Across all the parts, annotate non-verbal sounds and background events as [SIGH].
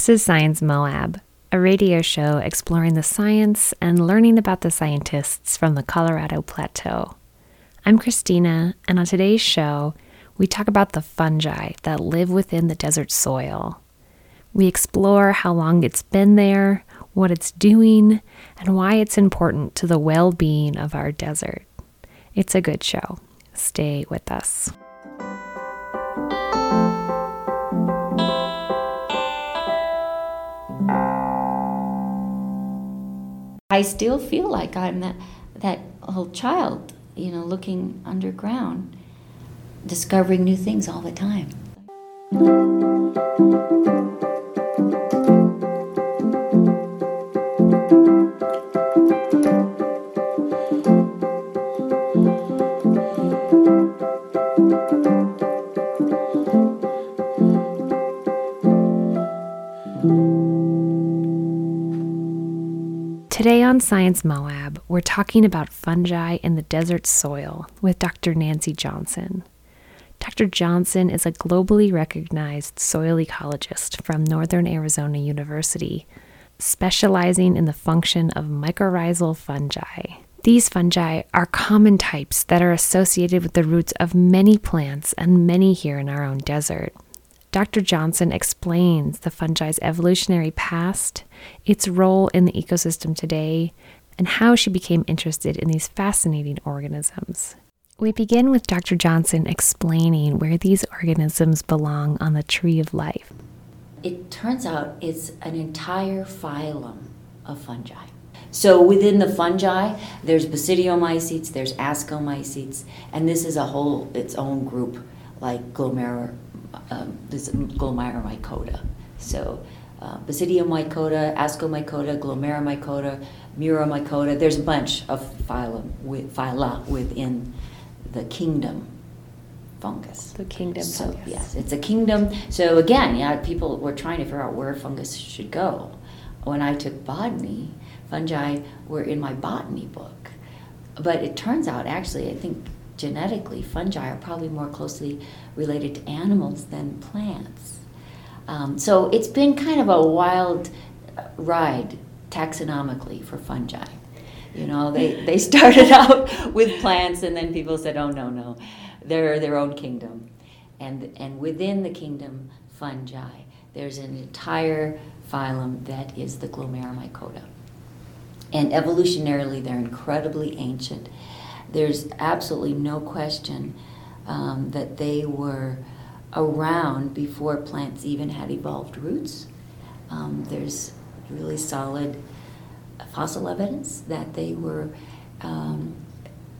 This is Science Moab, a radio show exploring the science and learning about the scientists from the Colorado Plateau. I'm Christina, and on today's show, we talk about the fungi that live within the desert soil. We explore how long it's been there, what it's doing, and why it's important to the well being of our desert. It's a good show. Stay with us. I still feel like I'm that that little child, you know, looking underground, discovering new things all the time. Science Moab, we're talking about fungi in the desert soil with Dr. Nancy Johnson. Dr. Johnson is a globally recognized soil ecologist from Northern Arizona University, specializing in the function of mycorrhizal fungi. These fungi are common types that are associated with the roots of many plants and many here in our own desert. Dr. Johnson explains the fungi's evolutionary past, its role in the ecosystem today, and how she became interested in these fascinating organisms. We begin with Dr. Johnson explaining where these organisms belong on the tree of life. It turns out it's an entire phylum of fungi. So within the fungi, there's basidiomycetes, there's ascomycetes, and this is a whole its own group, like glomer um, this Glomeromycota. So uh, Basidiomycota, Ascomycota, Glomeromycota, Mucoromycota. There's a bunch of phylum with, phyla within the kingdom fungus. The kingdom so, fungus. Yes, it's a kingdom. So again, yeah, people were trying to figure out where fungus should go. When I took botany, fungi were in my botany book. But it turns out, actually, I think genetically, fungi are probably more closely related to animals than plants. Um, so it's been kind of a wild ride taxonomically for fungi. You know, they, they [LAUGHS] started out with plants, and then people said, oh, no, no, they're their own kingdom. And, and within the kingdom, fungi, there's an entire phylum that is the Glomeromycota. And evolutionarily, they're incredibly ancient there's absolutely no question um, that they were around before plants even had evolved roots. Um, there's really solid fossil evidence that they were um,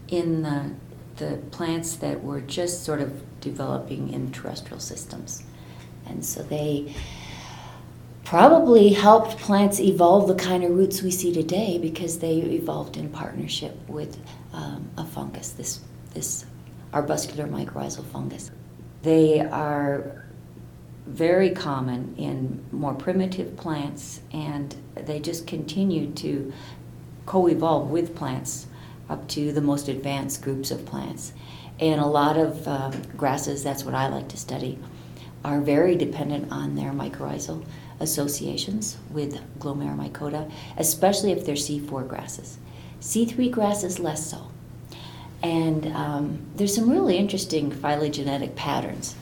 in the, the plants that were just sort of developing in terrestrial systems. And so they probably helped plants evolve the kind of roots we see today because they evolved in partnership with um, a fungus, this, this arbuscular mycorrhizal fungus. They are very common in more primitive plants, and they just continue to co evolve with plants up to the most advanced groups of plants. And a lot of um, grasses, that's what I like to study, are very dependent on their mycorrhizal associations with Glomeromycota, especially if they're C4 grasses. C3 grasses less so. And um, there's some really interesting phylogenetic patterns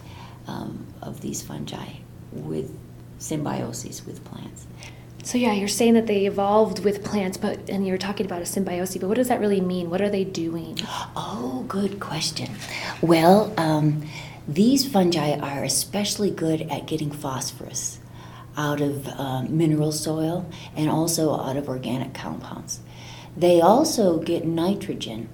um, of these fungi with symbioses with plants. So yeah, you're saying that they evolved with plants, but and you're talking about a symbiosis. But what does that really mean? What are they doing? Oh, good question. Well, um, these fungi are especially good at getting phosphorus out of uh, mineral soil and also out of organic compounds. They also get nitrogen,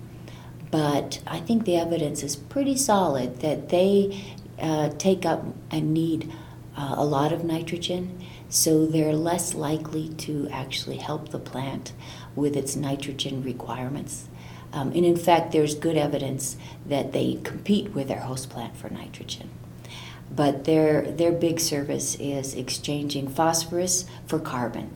but I think the evidence is pretty solid that they uh, take up and need uh, a lot of nitrogen, so they're less likely to actually help the plant with its nitrogen requirements. Um, and in fact, there's good evidence that they compete with their host plant for nitrogen. But their, their big service is exchanging phosphorus for carbon.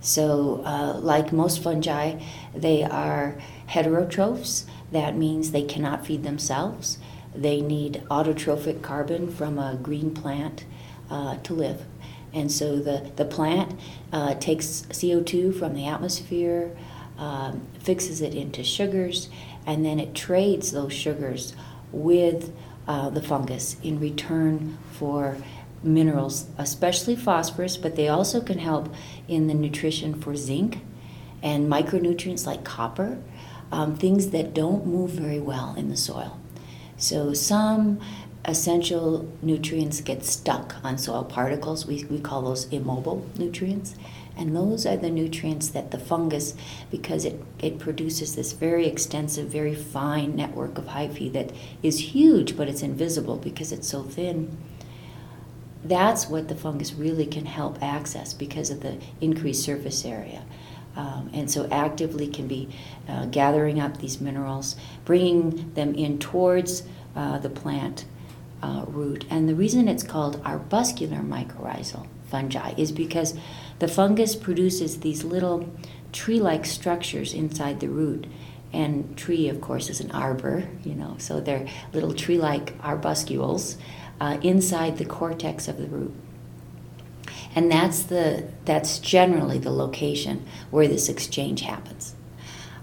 So, uh, like most fungi, they are heterotrophs. That means they cannot feed themselves. They need autotrophic carbon from a green plant uh, to live. And so the, the plant uh, takes CO2 from the atmosphere, um, fixes it into sugars, and then it trades those sugars with uh, the fungus in return for minerals, especially phosphorus, but they also can help in the nutrition for zinc and micronutrients like copper, um, things that don't move very well in the soil. So some essential nutrients get stuck on soil particles. We, we call those immobile nutrients. And those are the nutrients that the fungus, because it, it produces this very extensive, very fine network of hyphae that is huge, but it's invisible because it's so thin. That's what the fungus really can help access because of the increased surface area. Um, and so actively can be uh, gathering up these minerals, bringing them in towards uh, the plant uh, root. And the reason it's called arbuscular mycorrhizal fungi is because the fungus produces these little tree like structures inside the root. And tree, of course, is an arbor, you know, so they're little tree like arbuscules uh, inside the cortex of the root. And that's, the, that's generally the location where this exchange happens.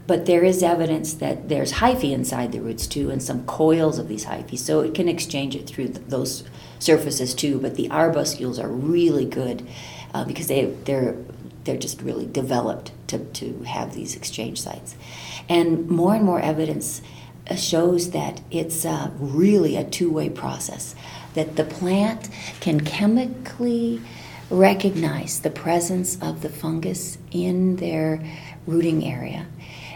But there is evidence that there's hyphae inside the roots too, and some coils of these hyphae, so it can exchange it through those surfaces too. But the arbuscules are really good uh, because they they're they're just really developed to, to have these exchange sites, and more and more evidence uh, shows that it's uh, really a two-way process. That the plant can chemically recognize the presence of the fungus in their rooting area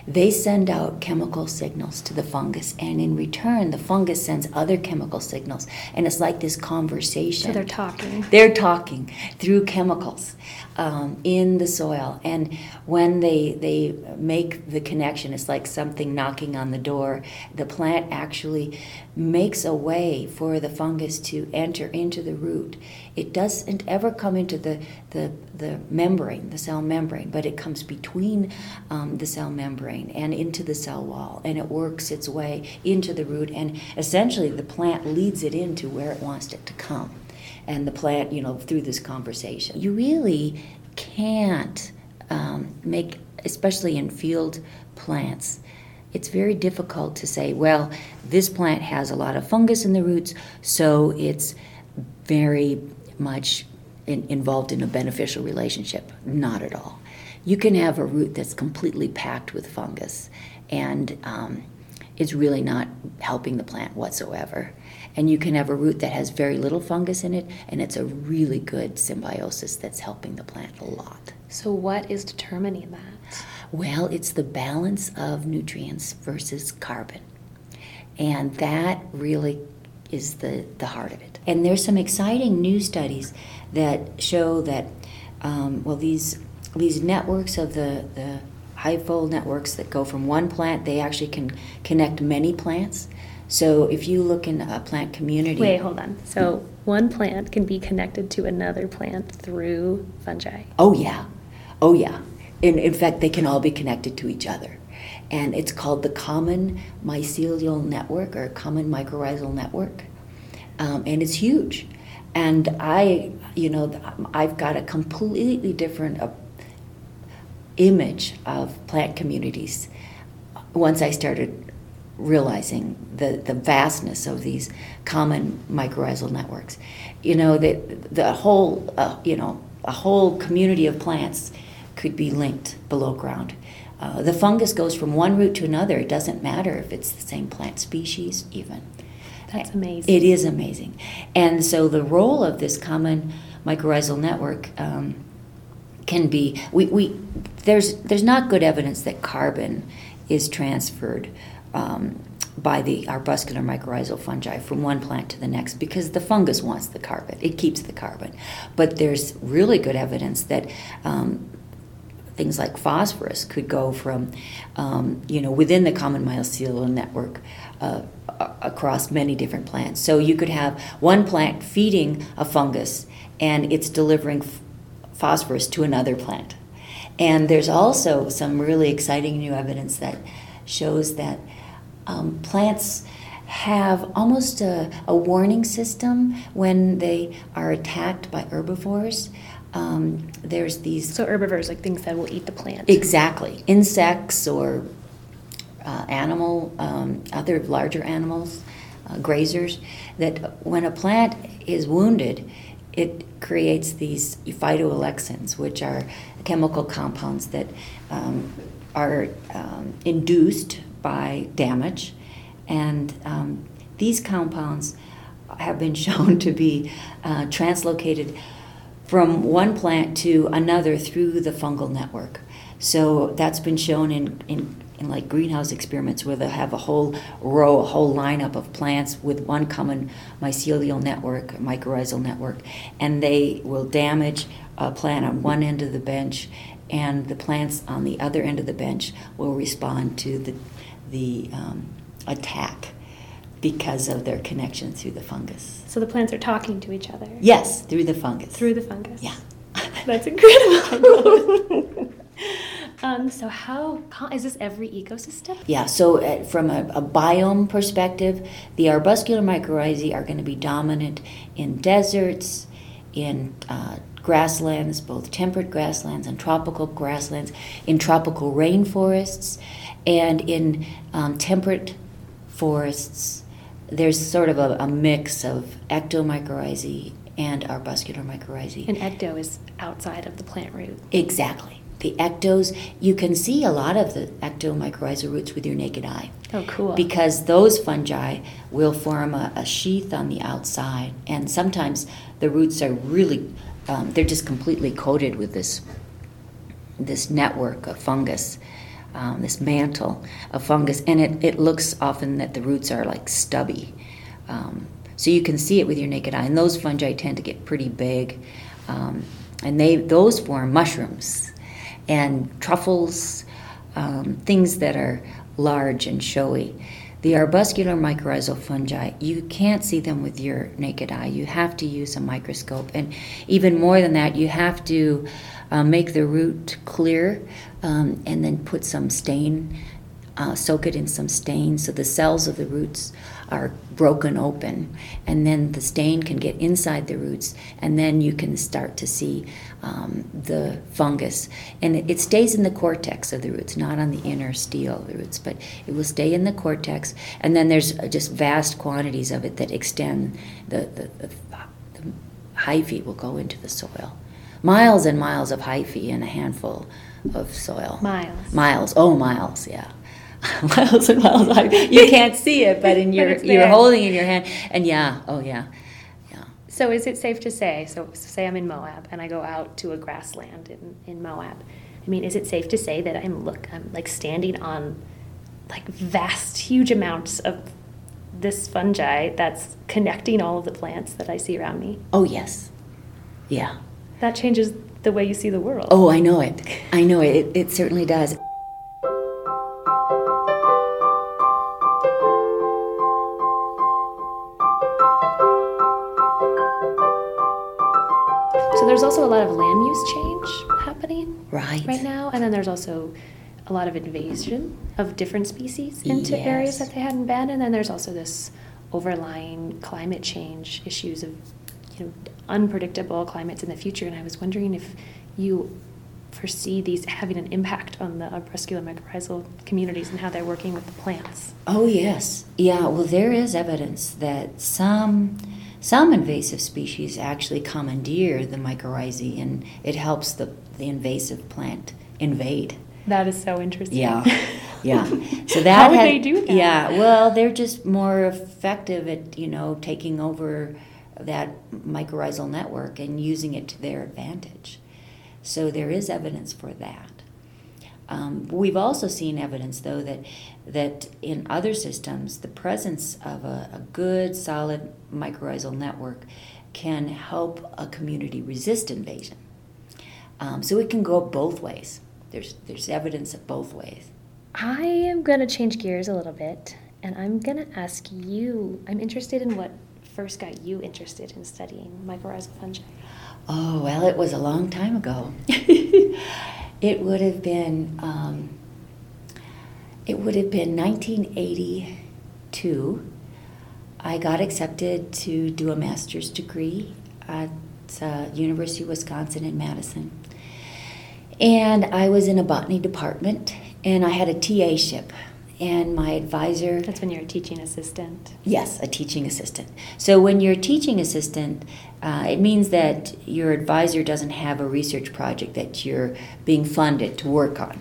they send out chemical signals to the fungus, and in return, the fungus sends other chemical signals. And it's like this conversation. So they're talking. They're talking through chemicals um, in the soil. And when they, they make the connection, it's like something knocking on the door. The plant actually makes a way for the fungus to enter into the root. It doesn't ever come into the, the, the membrane, the cell membrane, but it comes between um, the cell membrane and into the cell wall, and it works its way into the root. And essentially, the plant leads it into where it wants it to come and the plant, you know, through this conversation. You really can't um, make, especially in field plants, it's very difficult to say, well, this plant has a lot of fungus in the roots, so it's very much in, involved in a beneficial relationship. Not at all. You can have a root that's completely packed with fungus and um, it's really not helping the plant whatsoever. And you can have a root that has very little fungus in it, and it's a really good symbiosis that's helping the plant a lot. So, what is determining that? Well, it's the balance of nutrients versus carbon. And that really is the, the heart of it. And there's some exciting new studies that show that, um, well, these, these networks of the, the hyphal networks that go from one plant, they actually can connect many plants. So if you look in a plant community. Wait, hold on. So one plant can be connected to another plant through fungi. Oh, yeah. Oh, yeah. In, in fact, they can all be connected to each other. And it's called the common mycelial network or common mycorrhizal network. Um, and it's huge. And I, you know, I've got a completely different image of plant communities once I started realizing the, the vastness of these common mycorrhizal networks. You know, the, the whole, uh, you know, a whole community of plants could be linked below ground. Uh, the fungus goes from one root to another. It doesn't matter if it's the same plant species, even. That's amazing. It is amazing. And so the role of this common mycorrhizal network um, can be we, we there's there's not good evidence that carbon is transferred um, by the arbuscular mycorrhizal fungi from one plant to the next because the fungus wants the carbon. It keeps the carbon. But there's really good evidence that um, things like phosphorus could go from, um, you know, within the common mycelial network uh, across many different plants. So you could have one plant feeding a fungus and it's delivering f- phosphorus to another plant. And there's also some really exciting new evidence that shows that um, plants have almost a, a warning system when they are attacked by herbivores. Um, there's these So herbivores, like things that will eat the plant. exactly insects or uh, animal, um, other larger animals, uh, grazers. That when a plant is wounded, it creates these phytoalexins, which are chemical compounds that um, are um, induced by damage, and um, these compounds have been [LAUGHS] shown to be uh, translocated from one plant to another through the fungal network. So that's been shown in, in, in like greenhouse experiments where they have a whole row, a whole lineup of plants with one common mycelial network, mycorrhizal network, and they will damage a plant on one end of the bench, and the plants on the other end of the bench will respond to the, the um, attack because of their connection through the fungus. So the plants are talking to each other. Yes, through the fungus. Through the fungus. Yeah. That's incredible. [LAUGHS] [LAUGHS] um, so how is this every ecosystem? Yeah, so uh, from a, a, biome perspective, the arbuscular mycorrhizae are going to be dominant in deserts, in uh, grasslands, both temperate grasslands and tropical grasslands, in tropical rainforests, and in um, temperate forests. There's sort of a, a mix of ectomycorrhizae and arbuscular mycorrhizae. And ecto is outside of the plant root. Exactly. The ectos, you can see a lot of the ectomycorrhiza roots with your naked eye. Oh, cool. Because those fungi will form a, a sheath on the outside, and sometimes the roots are really, um, they're just completely coated with this, this network of fungus. Um, this mantle of fungus, and it, it looks often that the roots are like stubby. Um, so you can see it with your naked eye, and those fungi tend to get pretty big, um, and they those form mushrooms and truffles, um, things that are large and showy. The arbuscular mycorrhizal fungi, you can't see them with your naked eye. You have to use a microscope, and even more than that, you have to uh, make the root clear um, and then put some stain, uh, soak it in some stain so the cells of the roots are broken open, and then the stain can get inside the roots, and then you can start to see um, the fungus. And it, it, stays in the cortex of the roots, not on the inner stele of the roots, but it will stay in the cortex, and then there's just vast quantities of it that extend the, the, the, the hyphae will go into the soil. Miles and miles of hyphae in a handful of soil. Miles. Miles. Oh, miles, yeah. Miles and miles You can't see it, but in [LAUGHS] your but you're holding in your hand. And yeah, oh yeah, yeah. So is it safe to say? So say I'm in Moab and I go out to a grassland in, in Moab. I mean, is it safe to say that I'm look I'm like standing on like vast, huge amounts of this fungi that's connecting all of the plants that I see around me? Oh yes, yeah. That changes the way you see the world. Oh, I know it. I know it. It, it certainly does. Right right now, and then there's also a lot of invasion of different species into yes. areas that they hadn't been, and then there's also this overlying climate change issues of you know unpredictable climates in the future. And I was wondering if you foresee these having an impact on the arbuscular mycorrhizal communities and how they're working with the plants. Oh yes, yeah. Well, there is evidence that some some invasive species actually commandeer the mycorrhizae and it helps the, the invasive plant invade. That is so interesting. Yeah, [LAUGHS] yeah. So that how would had, they do that? Yeah, well, they're just more effective at you know taking over that mycorrhizal network and using it to their advantage. So there is evidence for that. Um, we've also seen evidence, though, that that in other systems, the presence of a, a good, solid mycorrhizal network can help a community resist invasion. Um, so it can go both ways. There's there's evidence of both ways. I am going to change gears a little bit, and I'm going to ask you. I'm interested in what first got you interested in studying mycorrhizal fungi. Oh well, it was a long time ago. [LAUGHS] It would have been um, it would have been 1982 I got accepted to do a master's degree at uh, University of Wisconsin in Madison. And I was in a botany department, and I had a TA ship. And my advisor. That's when you're a teaching assistant. Yes, a teaching assistant. So when you're a teaching assistant, uh, it means that your advisor doesn't have a research project that you're being funded to work on.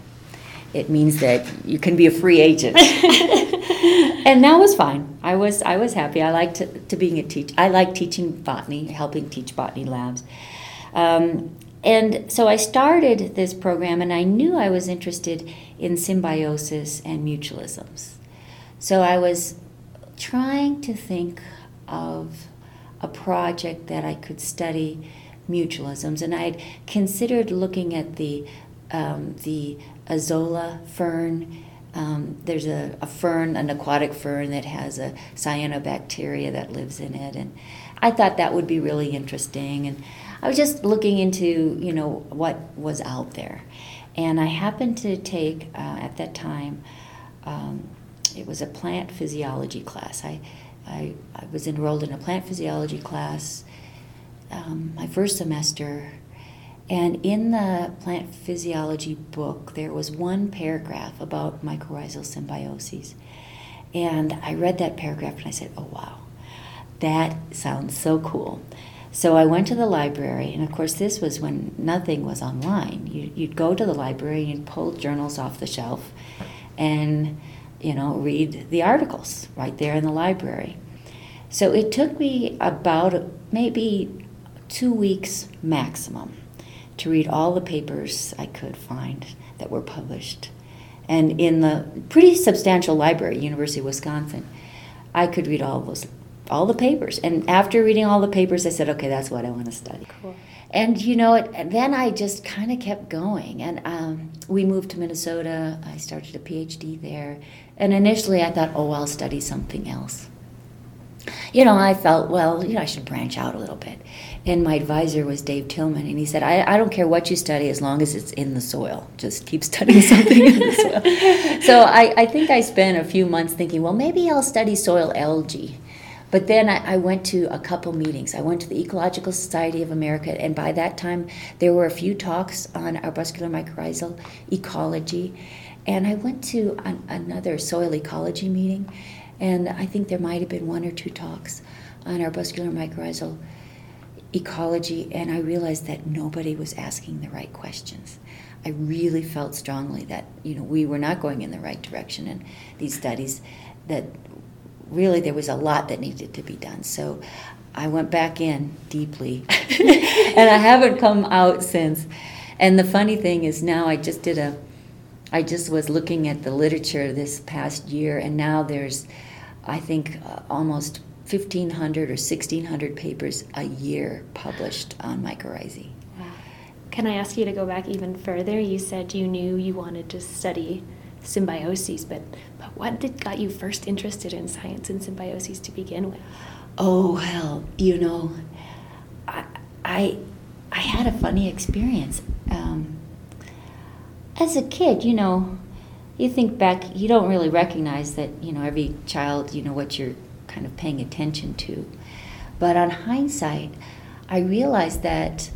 It means that you can be a free agent. [LAUGHS] and that was fine. I was I was happy. I liked to, to being a teach. I like teaching botany, helping teach botany labs. Um, and so I started this program, and I knew I was interested in symbiosis and mutualisms. So I was trying to think of a project that I could study mutualisms, and I had considered looking at the um, the azolla fern. Um, there's a, a, fern, an aquatic fern that has a cyanobacteria that lives in it, and I thought that would be really interesting. And I was just looking into, you know, what was out there. And I happened to take, uh, at that time, um, it was a plant physiology class. I, I, I, was enrolled in a plant physiology class um, my first semester. And in the plant physiology book, there was one paragraph about mycorrhizal symbioses. And I read that paragraph and I said, oh, wow, that sounds so cool. So I went to the library, and of course, this was when nothing was online. You, would go to the library and pull journals off the shelf and, you know, read the articles right there in the library. So it took me about maybe two weeks maximum to read all the papers I could find that were published. And in the pretty substantial library, University of Wisconsin, I could read all those all the papers. And after reading all the papers, I said, okay, that's what I want to study. Cool. And you know, it, then I just kind of kept going. And um, we moved to Minnesota. I started a PhD there. And initially, I thought, oh, I'll study something else. You know, I felt, well, you know, I should branch out a little bit. And my advisor was Dave Tilman, and he said, I, I don't care what you study as long as it's in the soil. Just keep [LAUGHS] studying something in the soil. [LAUGHS] So I, I think I spent a few months thinking, well, maybe I'll study soil algae. But then I, I, went to a couple meetings. I went to the Ecological Society of America, and by that time, there were a few talks on arbuscular mycorrhizal ecology. And I went to an, another soil ecology meeting, and I think there might have been one or two talks on arbuscular mycorrhizal ecology, and I realized that nobody was asking the right questions. I really felt strongly that you know we were not going in the right direction in these studies. That really there was a lot that needed to be done. So I went back in deeply, [LAUGHS] and I haven't come out since. And the funny thing is now I just did a, I just was looking at the literature this past year, and now there's, I think, uh, almost 1,500 or 1,600 papers a year published on mycorrhizae. Wow. Can I ask you to go back even further? You said you knew you wanted to study symbioses, but, but what did, got you first interested in science and symbioses to begin with? Oh, well, you know, I, I, I had a funny experience. Um, as a kid, you know, you think back, you don't really recognize that, you know, every child, you know, what you're kind of paying attention to. But on hindsight, I realized that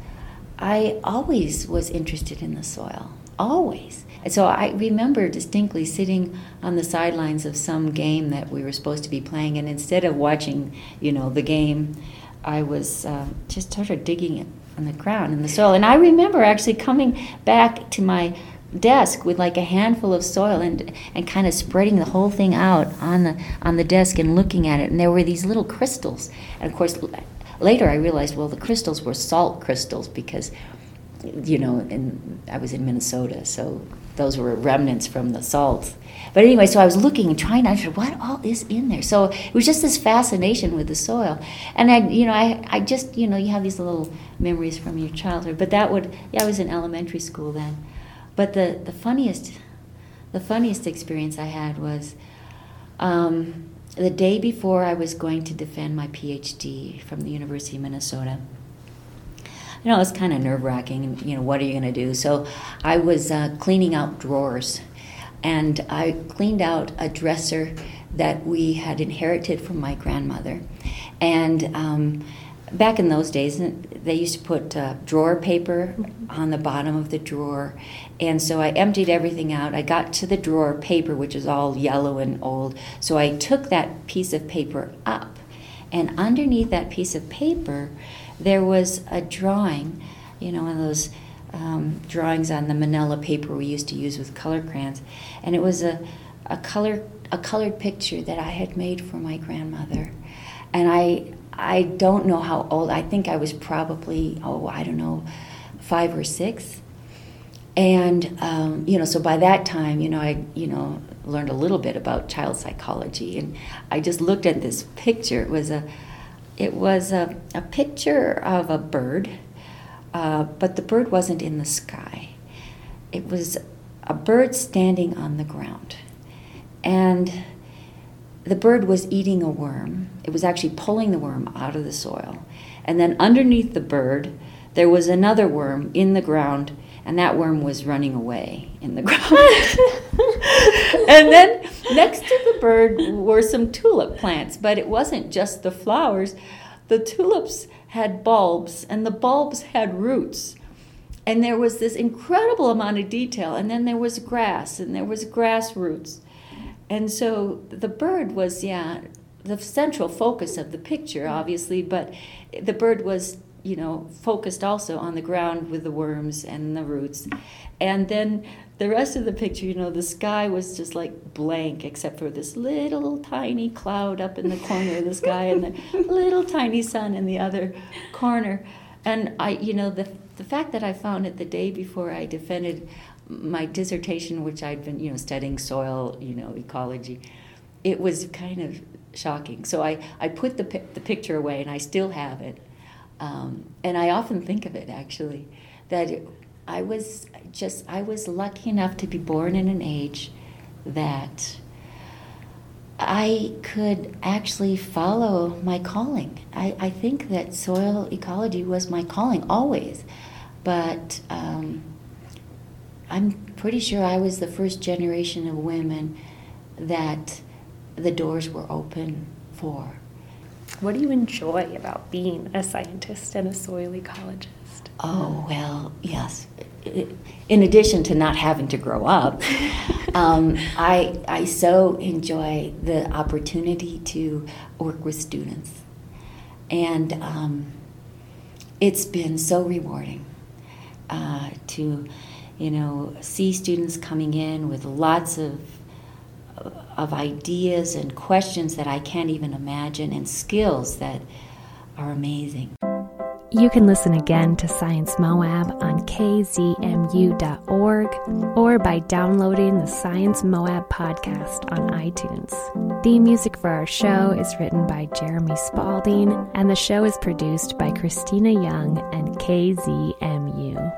I always was interested in the soil, always. So I remember distinctly sitting on the sidelines of some game that we were supposed to be playing, and instead of watching, you know, the game, I was uh, just of digging it on the ground in the soil. And I remember actually coming back to my desk with like a handful of soil and and kind of spreading the whole thing out on the on the desk and looking at it and there were these little crystals and of course later I realized well the crystals were salt crystals because you know and I was in Minnesota so those were remnants from the salt. But anyway, so I was looking and trying to understand what all is in there. So it was just this fascination with the soil. And I, you know, I, I just, you know, you have these little memories from your childhood. But that would, yeah, I was in elementary school then. But the, the funniest, the funniest experience I had was um, the day before I was going to defend my PhD from the University of Minnesota you know, it's kind of nerve wracking. You know, what are you going to do? So I was uh, cleaning out drawers, and I cleaned out a dresser that we had inherited from my grandmother. And um, back in those days, they used to put uh, drawer paper on the bottom of the drawer. And so I emptied everything out. I got to the drawer paper, which is all yellow and old. So I took that piece of paper up. And underneath that piece of paper, there was a drawing, you know, one of those um, drawings on the manila paper we used to use with color crayons. And it was a, a, color, a colored picture that I had made for my grandmother. And I, I don't know how old. I think I was probably oh I don't know, five or six. And um, you know, so by that time, you know, I you know learned a little bit about child psychology, and I just looked at this picture. It was a, it was a, a picture of a bird, uh, but the bird wasn't in the sky. It was a bird standing on the ground, and the bird was eating a worm. It was actually pulling the worm out of the soil. And then underneath the bird, there was another worm in the ground, and that worm was running away in the [LAUGHS] ground. [LAUGHS] and then next to the bird were some tulip plants, but it wasn't just the flowers. The tulips had bulbs, and the bulbs had roots. And there was this incredible amount of detail. And then there was grass, and there was grass roots. And so the bird was, yeah, the central focus of the picture, obviously, but the bird was, you know, focused also on the ground with the worms and the roots. And then the rest of the picture, you know, the sky was just like blank except for this little tiny cloud up in the corner of the sky and the [LAUGHS] little tiny sun in the other corner. And I, you know, the, the fact that I found it the day before I defended my dissertation, which I'd been, you know, studying soil, you know, ecology, it was kind of shocking. So I, I put the, the picture away and I still have it. Um, and I often think of it actually, that it, I was just, I was lucky enough to be born in an age that I could actually follow my calling. I, I think that soil ecology was my calling always. But um, I'm pretty sure I was the first generation of women that the doors were open for. What do you enjoy about being a scientist and a soil ecologist? Oh, well, yes. In addition to not having to grow up, [LAUGHS] um, I, I so enjoy the opportunity to work with students. And um, it's been so rewarding uh, to you know, see students coming in with lots of of ideas and questions that I can't even imagine and skills that are amazing. You can listen again to Science Moab on kzmu.org or by downloading the Science Moab podcast on iTunes. The music for our show is written by Jeremy Spalding, and the show is produced by Christina Young and KZMU.